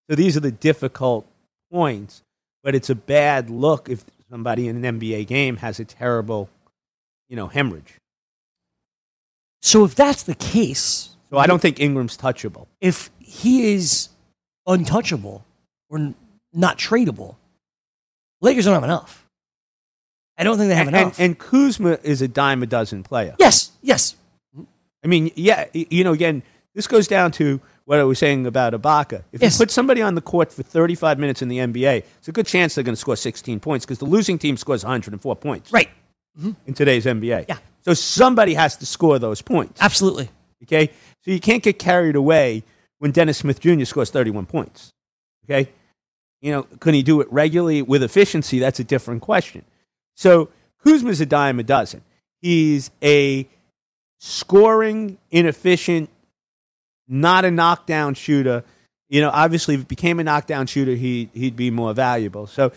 So these are the difficult points, but it's a bad look if somebody in an NBA game has a terrible, you know, hemorrhage. So if that's the case, So I don't think Ingram's touchable. if he is untouchable or not tradable, Lakers don't have enough. I don't think they have And, and, enough. and Kuzma is a dime a dozen player. yes, yes, I mean, yeah, you know, again, this goes down to what I was saying about Ibaka. If Yes. you put somebody on the court for 35 minutes in the NBA, it's a good chance they're going to score 16 points because the losing team scores 104 points right, mm-hmm. in today's NBA. Yeah. So somebody has to score those points. absolutely. Okay? So you can't get carried away when Dennis Smith Jr. scores 31 points. Okay? You know, can he do it regularly with efficiency? That's a different question. So Kuzma's a dime a dozen. He's a scoring, inefficient, not a knockdown shooter. You know, obviously, if he became a knockdown shooter, he, he'd be more valuable. So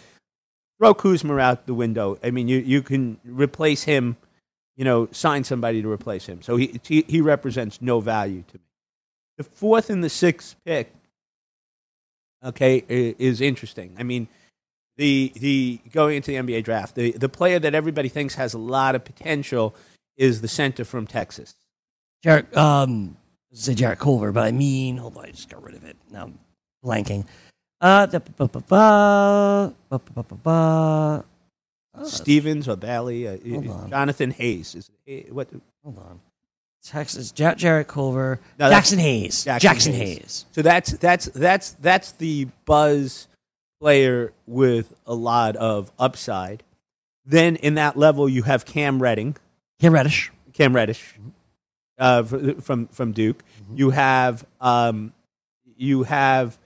throw Kuzma out the window. I mean, you, you can replace him you know, sign somebody to replace him. So he he, represents no value to me. The fourth and the sixth pick, okay, is interesting. I mean, the the going into the NBA draft, the the player that everybody thinks has a lot of potential is the center from Texas. Jarrett, um, say Jarrett Culver, but I mean, hold on, I just got rid of it. Now I'm blanking. Uh, da- ba- ba- ba- ba- ba- ba- ba- Stevens or Bailey, uh. Jonathan Hayes. Is it, what? hold on. Texas, Ja- Jarrett Culver, No, Jaxson Hayes, Jaxson Jaxson, Hayes. Hayes. So that's that's that's that's the buzz player with a lot of upside. Then in that level, you have Cam Redding, Cam Reddish. Cam Reddish, uh, from from Duke. You have um, you have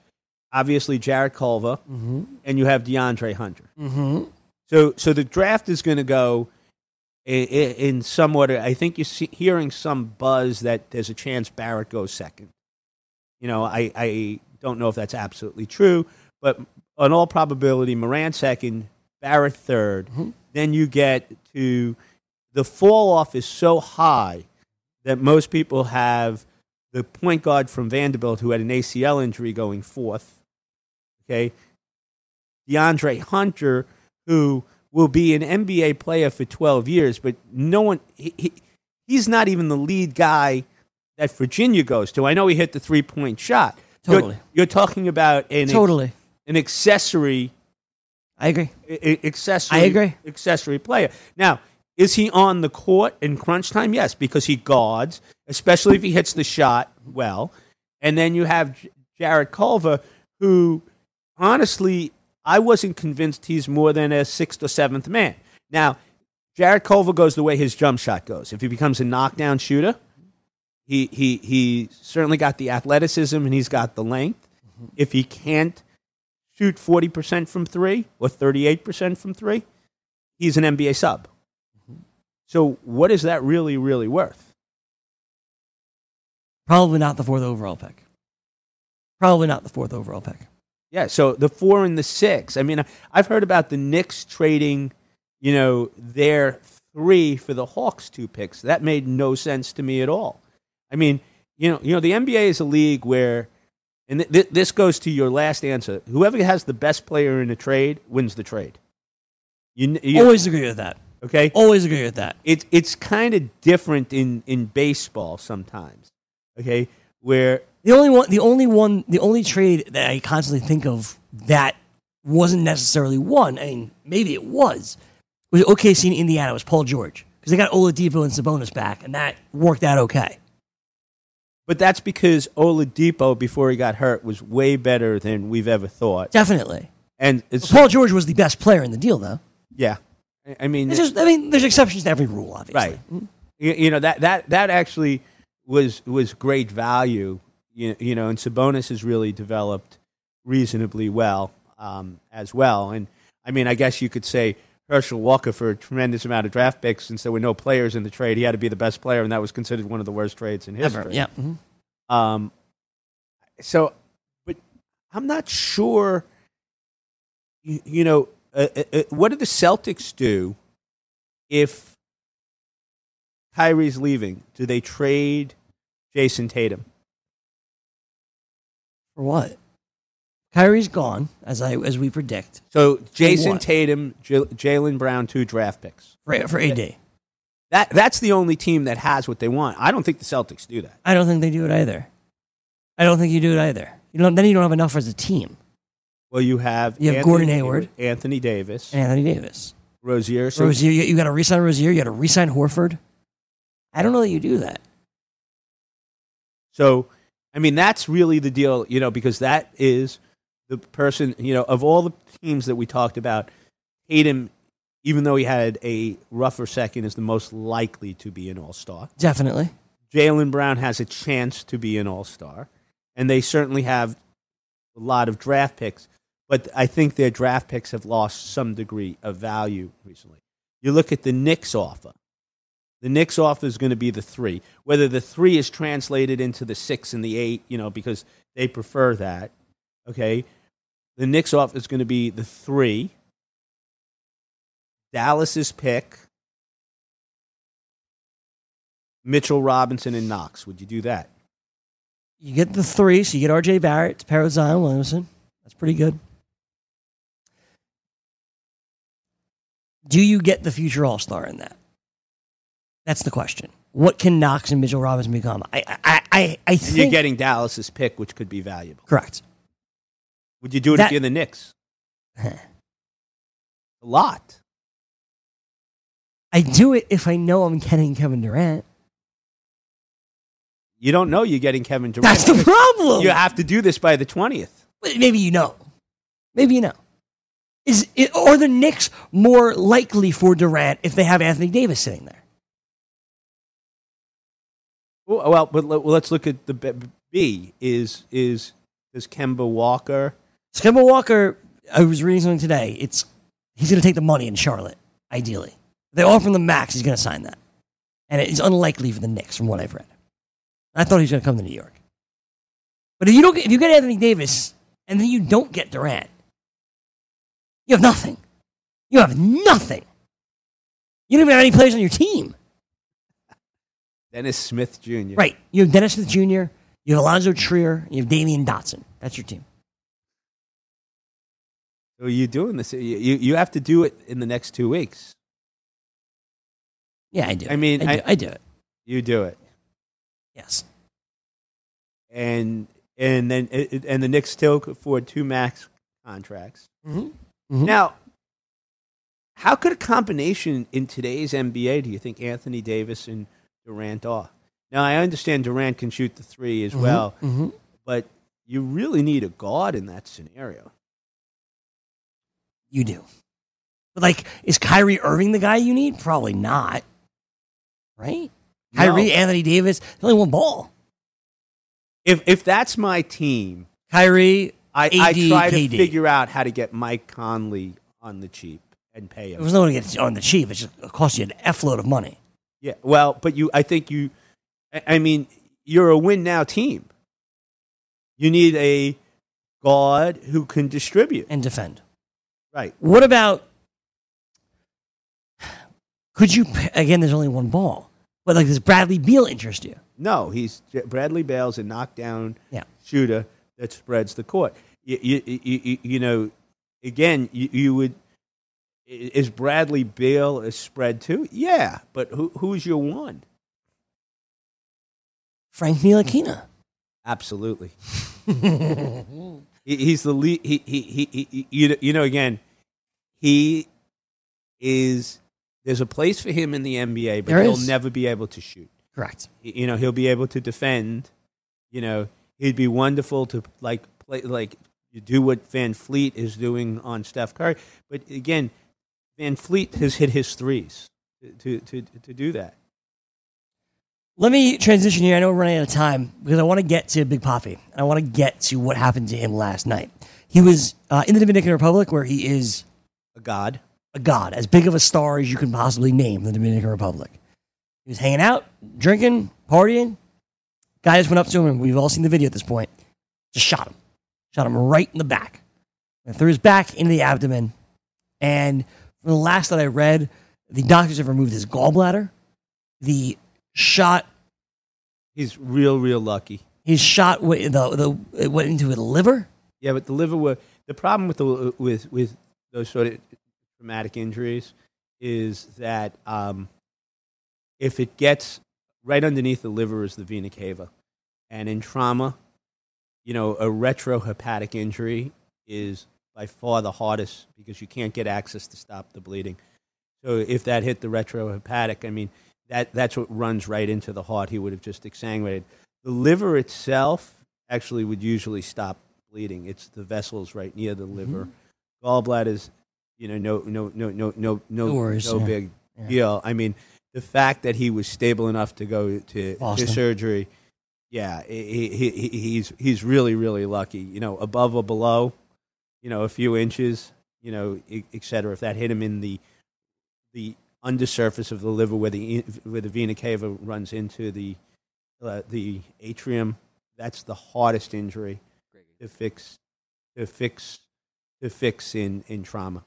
obviously Jarrett Culver, Mm-hmm. and you have DeAndre Hunter. Mm-hmm. So so the draft is going to go in, in some order. I think you're see, hearing some buzz that there's a chance Barrett goes second. You know, I, I don't know if that's absolutely true, but on all probability, Morant second, Barrett 3rd Mhm. Then you get to the fall off is so high that most people have the point guard from Vanderbilt who had an ACL injury going fourth. Okay. DeAndre Hunter, who will be an NBA player for 12 years, but no one, he, he, he's not even the lead guy that Virginia goes to. I know he hit the three point shot. You're- Totally. You're, talking about an, Totally. an accessory I agree. Accessory. I agree. Accessory player. Now, is he on the court in crunch time? Yes, because he guards, especially if he hits the shot well. And then you have Jarrett Culver, who honestly, I wasn't convinced he's more than a sixth or seventh man. Now, Jarrett Culver goes the way his jump shot goes. If he becomes a knockdown shooter, he he he certainly got the athleticism and he's got the length. Mm-hmm. If he can't shoot 40% from three or 38% from three, he's an NBA sub. So, what is that really, really worth? Probably not the fourth overall pick. Probably not the fourth overall pick. Yeah, so the four and the six. I mean, I've heard about the Knicks trading, you know, their three for the Hawks two picks. That made no sense to me at all. I mean, you know, you know, the NBA is a league where, and th- th- this goes to your last answer. Whoever has the best player in a trade wins the trade. You, you Always agree with that. Okay? Always agree with that. it's it's kind of different in in baseball sometimes. Okay, where The only one, the only one, the only trade that I constantly think of that wasn't necessarily one. I mean, maybe it was. Was OKC in Indiana was Paul George because they got Oladipo and Sabonis back, and that worked out okay. but that's because Oladipo before he got hurt was way better than we've ever thought. Definitely. And it's Paul George was the best player in the deal, though. yeah, I- mean, just, I mean, there's exceptions to every rule, obviously. right. You, you know that that that actually was was great value. You, you know, and Sabonis has really developed reasonably well um, as well. And I mean, I guess you could say Herschel Walker for a tremendous amount of draft picks, since there were no players in the trade, he had to be the best player, and that was considered one of the worst trades in history. Ever. Yeah. mhm. Um, so, but I'm not sure. You, you know, uh, uh, uh, what do the Celtics do if Kyrie's leaving? Do they trade Jayson Tatum? For what? Kyrie's gone, as I as we predict So Jayson? Tatum, J- Jaylen Brown, two draft picks. for for AD. That that's the only team that has what they want. I don't think the Celtics do that. I don't think they do it either. I don't think you do it either. You don't, then you don't have enough as a team. Well, you have You have Anthony Gordon Hayward. Anthony Davis, And Anthony Davis, Rozier. So Rozier. You, you got to resign Rozier. You got to resign Horford. I don't know that you do that. So, I mean, that's really the deal, you know, because that is the person, you know, of all the teams that we talked about, Tatum, even though he had a rougher second, is the most likely to be an all star. Definitely. Jaylen Brown has a chance to be an all star, and they certainly have a lot of draft picks, but I think their draft picks have lost some degree of value recently. You look at the Knicks offer. The Knicks offer is going to be the three. Whether the three is translated into the six and the eight, you know, because they prefer that. Okay. The Knicks offer is going to be the three. Dallas's pick. Mitchell Robinson and Knox. Would you do that? You get the three, so you get R.J. Barrett pair Zion Williamson. That's pretty good. Do you get the future All Star in that? That's the question. What can Knox and Mitchell Robinson become? I, I, I, I think you're getting Dallas's pick, which could be valuable. correct. Would you do it That- if you're the Knicks? A lot. I do it if I know I'm getting Kevin Durant. You don't know you're getting Kevin Durant. That's the problem. You have to do this by the 20th. Maybe you know. Maybe you know. Is it, or the Knicks more likely for Durant if they have Anthony Davis sitting there? Well, well, but let's look at the B. B. Is is is Kemba Walker? Kemba Walker, I was reading something today. It's he's going to take the money in Charlotte. Ideally, they offer him the max. He's going to sign that, and it's unlikely for the Knicks, from what I've read. I thought he was going to come to New York, but if you don't, if you get Anthony Davis and then you don't get Durant, you have nothing. You have nothing. You don't even have any players on your team. Dennis Smith Jr. Right. You have Dennis Smith Jr., you have Allonzo Trier, you have Damyean Dotson. That's your team. So you're doing this. You, you you have to do it in the next two weeks. Yeah, I do. I mean, I do, I- I do it. You do it, Yes. and and then and the Knicks still could afford two max contracts. Mm-hmm. Now, how could a combination in today's NBA do you think Anthony Davis and Durant are? Now, I understand Durant can shoot the three as well, hmm but you really need a guard in that scenario. You do. But like, is Kyrie Irving the guy you need? Probably not. Right? No. Kyrie, Anthony Davis, only one ball. If if that's my team, Kyrie, I, I try to figure out how to get Mike Conley on the cheap and pay him. there's no one to get on the cheap. It just it costs you an F load of money. Yeah, well, but you, I think you, I- I mean, you're a win now team. You need a guard who can distribute. and defend. Right. What about? Could you again? There's only one ball, but like, does Bradley Beal interest you? No, he's Bradley Beal's a knockdown Yeah. shooter that spreads the court. You, you, you, you, know, again, you, you would. Is Bradley Beal a spread too? Yeah, but who, who's your one? Frank Ntilikina. Absolutely. He- he's the lead. He, he, he, he, you, know, you know, again, he is. There's a place for him in the NBA, but There he'll is. never be able to shoot. Correct. You know, he'll be able to defend. You know, he'd be wonderful to like play, like you do what VanVleet is doing on Steph Curry. But again, VanVleet has hit his threes to to to, to do that. Let me transition here. I know we're running out of time because I want to get to Big Poppy. I want to get to what happened to him last night. He was uh, in the Dominican Republic, where he is A god. a god, as big of a star as you can possibly name the Dominican Republic. He was hanging out, drinking, partying. Guy just went up to him, and we've all seen the video at this point. Just shot him. Shot him right in the back. And through his back into the abdomen. And from the last that I read, the doctors have removed his gallbladder. The shot, He's real, real lucky. his shot, went, the, the, it went into his liver. Yeah, but the liver. wa- The problem with the with with those sort of traumatic injuries is that um, if it gets right underneath the liver is the vena cava, and in trauma, you know, a retrohepatic injury is by far the hardest because you can't get access to stop the bleeding. So if that hit the retrohepatic, I mean, that that's what runs right into the heart. He would have just exsanguinated. The liver itself actually would usually stop bleeding. It's the vessels right near the mm-hmm. liver. Gallbladder is, you know, no, no, no, no, no, no, worries, no yeah. big Yeah. deal. I mean, the fact that he was stable enough to go to, to surgery, yeah, he, he, he, he's he's really really lucky. You know, above or below, you know, a few inches, you know, et cetera. If that hit him in the the undersurface of the liver, where the where the vena cava runs into the uh, the atrium, that's the hardest injury to fix to fix to fix in in trauma.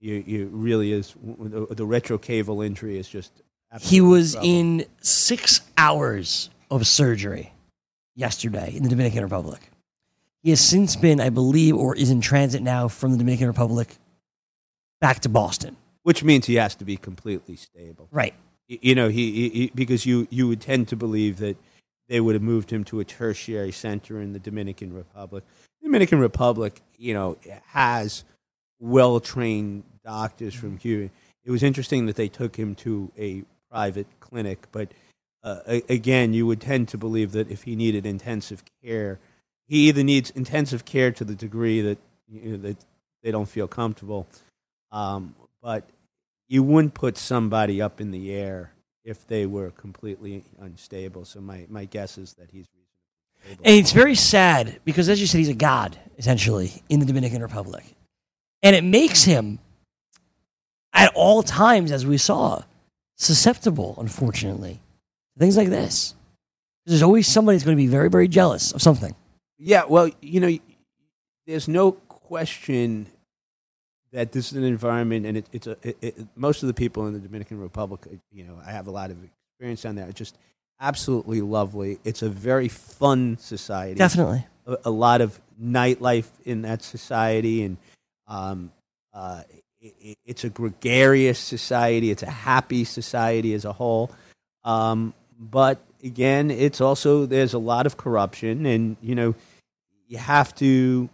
You you really is the, the retrocaval injury is just He was trouble. in six hours of surgery yesterday in the Dominican Republic. He has since been, I believe, or is in transit now from the Dominican Republic back to Boston. which means he has to be completely stable. Right. You know, he, he, because you you would tend to believe that they would have moved him to a tertiary center in the Dominican Republic. Dominican Republic, you know, has well trained doctors from mm-hmm. Cuba. It was interesting that they took him to a private clinic, but uh, a- again, you would tend to believe that if he needed intensive care, he either needs intensive care to the degree that you know, that they don't feel comfortable, um, but you wouldn't put somebody up in the air if they were completely unstable. So my, my guess is that he's reasonably. And it's very sad because, as you said, he's a god, essentially, in the Dominican Republic. And it makes him, at all times, as we saw, susceptible, unfortunately, things like this. There's always somebody that's going to be very, very jealous of something. Yeah, well, you know, there's no question that this is an environment, and it, it's a. It, it, most of the people in the Dominican Republic, you know, I have a lot of experience on there. It's just absolutely lovely. It's a very fun society. Definitely. A, a lot of nightlife in that society, and um, uh, it, it, it's a gregarious society. It's a happy society as a whole. Um, but again, it's also there's a lot of corruption, and you know, you have to.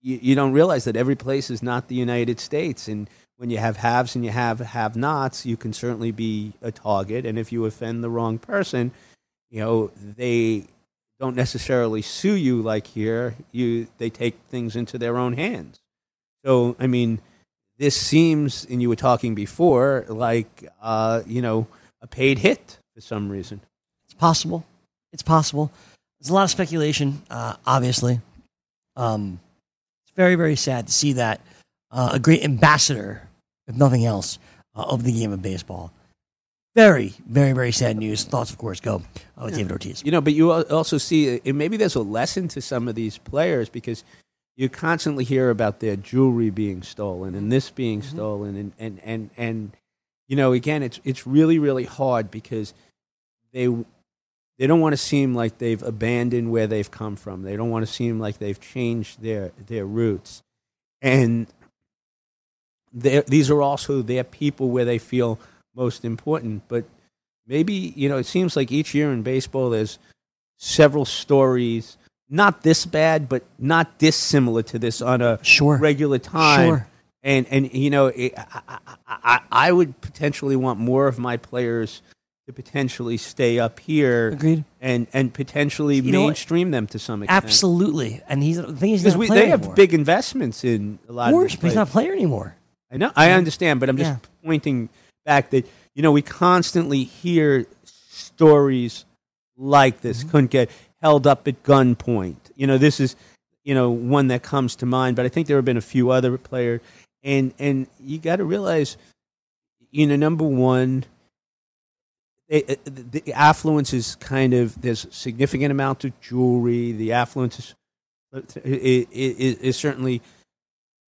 You, you don't realize that every place is not the United States, and when you have haves and you have have-nots, you can certainly be a target. And if you offend the wrong person, you know they don't necessarily sue you like here. You they take things into their own hands. So I mean, this seems, and you were talking before, like uh, you know a paid hit for some reason. It's possible. It's possible. There's a lot of speculation, uh, obviously. Um, it's very, very sad to see that uh, a great ambassador, if nothing else, uh, of the game of baseball. Very, very, very sad news. Thoughts, of course, go uh, with David Ortiz. You know, but you also see, and maybe there's a lesson to some of these players because you constantly hear about their jewelry being stolen and this being stolen, and, and, and, and you know, again, it's it's really really hard because they they don't want to seem like they've abandoned where they've come from. They don't want to seem like they've changed their their roots, and these are also their people where they feel most important. But maybe you know, it seems like each year in baseball, there's several stories, not this bad, but not dissimilar to this on a Sure. regular time. Sure. And and you know, it, I, I, I, I would potentially want more of my players to potentially stay up here Agreed. and and potentially You know mainstream them to some extent. Absolutely. And he's the thing is, he's Because not we, they have big investments in a lot Of course, but he's not a player anymore. I know, I understand, but I'm just Yeah. pointing back that you know we constantly hear stories like this. Mm-hmm. Couldn't get held up at gunpoint. You know, this is you know one that comes to mind, but I think there have been a few other players, and and you got to realize, you know, number one. It, the affluence is kind of there's a significant amount of jewelry. The affluence is, certainly,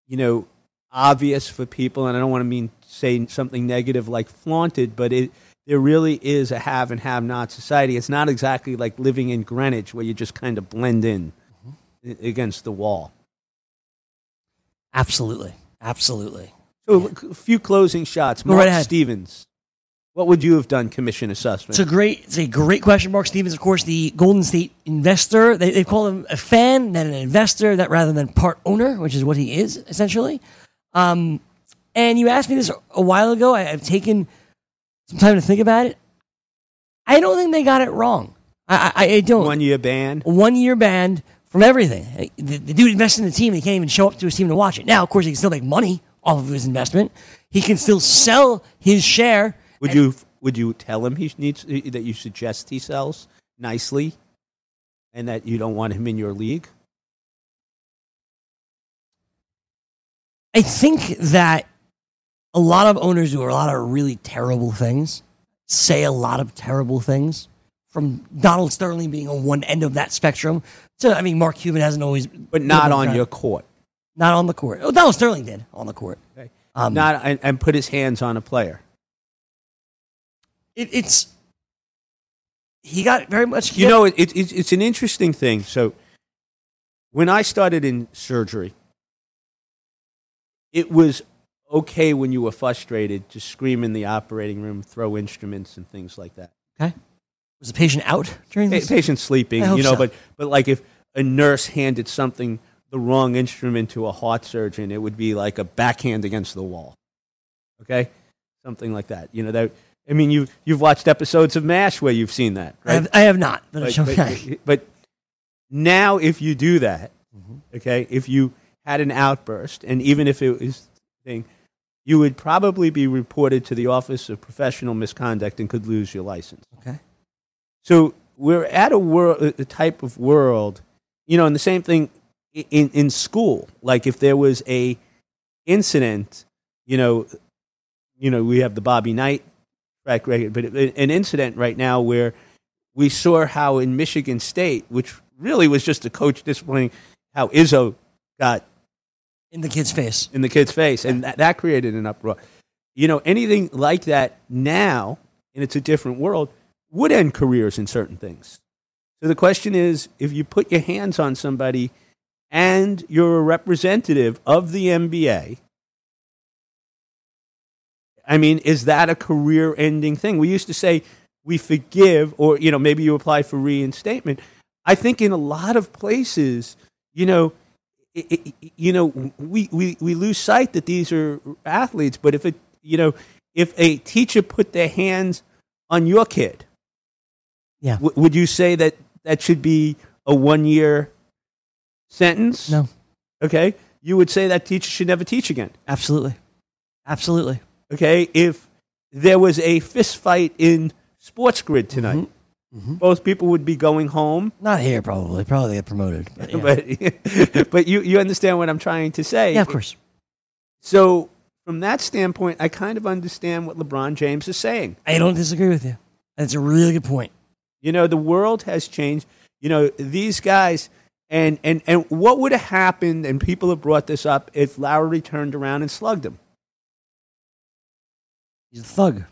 you know, obvious for people, and I don't want to mean say something negative like flaunted, but it there really is a have and have not society. It's not exactly like living in Greenwich where you just kind of blend in Mm-hmm. against the wall. Absolutely. Absolutely. So look, a few closing shots. Mark right ahead. Stevens, what would you have done, commission assessment? It's a great, it's a great question. Mark Stevens, of course, the Golden State investor. They, they call him a fan, then an investor, that rather than part owner, which is what he is essentially. Um, and you asked me this a while ago. I, I've taken some time to think about it. I don't think they got it wrong. I, I, I don't. One year ban. one year banned from everything. The, the dude invested in the team. He can't even show up to his team to watch it. Now, of course, he can still make money off of his investment. He can still sell his share. Would you would you tell him he needs that you suggest he sells nicely, and that you don't want him in your league? I think that a lot of owners do a lot of really terrible things, say a lot of terrible things. From Donald Sterling being on one end of that spectrum, to I mean, Mark Cuban hasn't always, But not on your court. not on the court. Oh, Donald Sterling did on the court. Okay. Um, not and, and put his hands on a player. It, it's he got very much. You know, it, it, it's it's an interesting thing. So, when I started in surgery, it was okay when you were frustrated to scream in the operating room, throw instruments, and things like that. okay. Was the patient out during Pa- patient sleeping, I hope you know, so. but but like if a nurse handed something the wrong instrument to a heart surgeon, it would be like a backhand against the wall. Okay, something like that. You know that. I mean, you you've watched episodes of MASH where you've seen that, I have, I have not, but, But, it's okay. but, but now, if you do that, Mm-hmm. okay, if you had an outburst, and even if it was thing, you would probably be reported to the Office of Professional Misconduct and could lose your license. okay. So we're at a world, a type of world, you know, and the same thing in in school. Like if there was a incident, you know, you know, we have the Bobby Knight but an incident right now where we saw how in Michigan State, which really was just a coach disciplining how Izzo got In the kid's face. in the kid's face, and that, that created an uproar. You know, anything like that now, and it's a different world, would end careers in certain things. So the question is, if you put your hands on somebody and you're a representative of the NBA, I mean, is that a career-ending thing? We used to say we forgive, or you know, maybe you apply for reinstatement. I think in a lot of places, you know, i i you know, we, we, we lose sight that these are athletes. But if it, you know, if a teacher put their hands on your kid, Yeah. w- would you say that that should be a one-year sentence? No, Okay, you would say that teacher should never teach again. absolutely, absolutely. Okay, if there was a fist fight in Sports Grid tonight, Mm-hmm. both people would be going home. Not here, probably. Probably get promoted. But, yeah. But but you you understand what I'm trying to say. yeah, of course. So from that standpoint, I kind of understand what LeBron James is saying. I don't disagree with you. That's a really good point. You know, the world has changed. You know, these guys and and and what would have happened and people have brought this up if Lowry turned around and slugged him. He's a thug.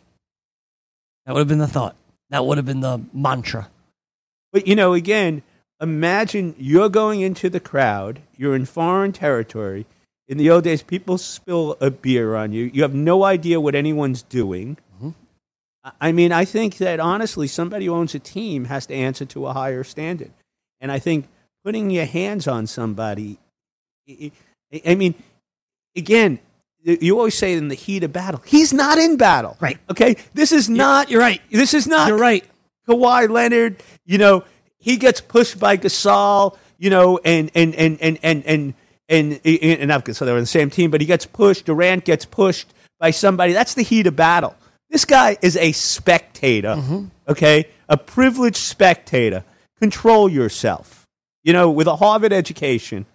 That would have been the thought. That would have been the mantra. But you know, again, imagine you're going into the crowd, you're in foreign territory. In the old days, people spill a beer on you. You have no idea what anyone's doing. Mm-hmm. I- I mean, I think that honestly, somebody who owns a team has to answer to a higher standard. And I think putting your hands on somebody, I mean, again, you always say in the heat of battle, he's not in battle. Right. Okay. This is not, You're right. this is not You're right. Kawhi Leonard, you know, he gets pushed by Gasol, you know, and and and and and and and, and, and not Gasol, they were on the same team, but he gets pushed. Durant gets pushed by somebody. That's the heat of battle. This guy is a spectator, mm-hmm. okay, a privileged spectator. Control yourself. You know, with a Harvard education,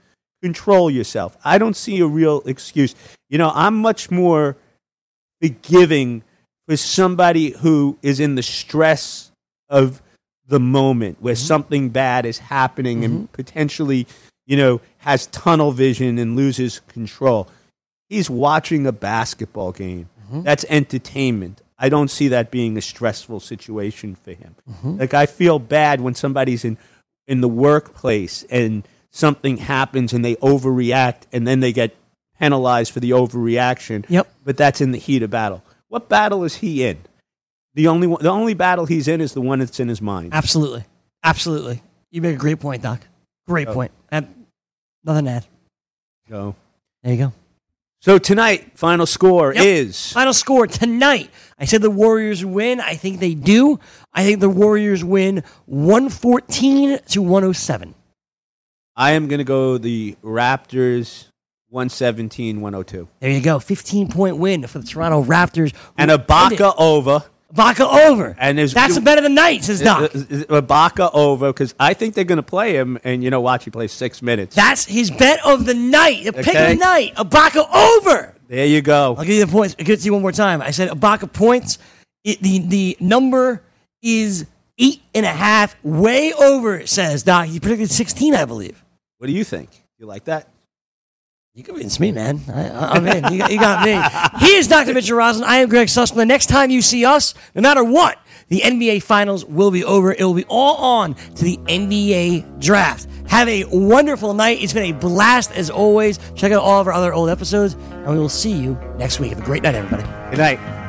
control yourself. I don't see a real excuse. You know, I'm much more forgiving for somebody who is in the stress of the moment where mm-hmm. something bad is happening and mm-hmm. potentially, you know, has tunnel vision and loses control. He's watching a basketball game. Mm-hmm. That's entertainment. I don't see that being a stressful situation for him. Like I feel bad when somebody's in in the workplace and something happens and they overreact and then they get penalized for the overreaction. Yep. But that's in the heat of battle. What battle is he in? The only one, the only battle he's in is the one that's in his mind. Absolutely. Absolutely. You make a great point, Doc. Great Oh. point. Uh, nothing to add. So, There you go. so tonight, final score Yep. is Final score tonight. I said the Warriors win. I think they do. I think the Warriors win 114 to 107. I am going to go the Raptors 117 102. There you go. 15 point win for the Toronto Raptors. And Ibaka over. Baca over. And there's- That's a bet of the night, says Doc. Ibaka over because I think they're going to play him. And you know, watch, he plays six minutes. That's his bet of the night. The pick of the night. Ibaka over. there you go. I'll give you the points. I'll give it to you one more time. I said Ibaka points. It, the the number is eight and a half, way over. It says Doc. He predicted sixteen, I believe. What do you think? You like that? You convinced me, man. I, am in. You got, you got me. He is Dr. Mitchell Roslin. I am Greg Sussman. The next time you see us, no matter what, the NBA Finals will be over. It will be all on to the NBA Draft. Have a wonderful night. It's been a blast as always. Check out all of our other old episodes, and we will see you next week. Have a great night, everybody. Good night.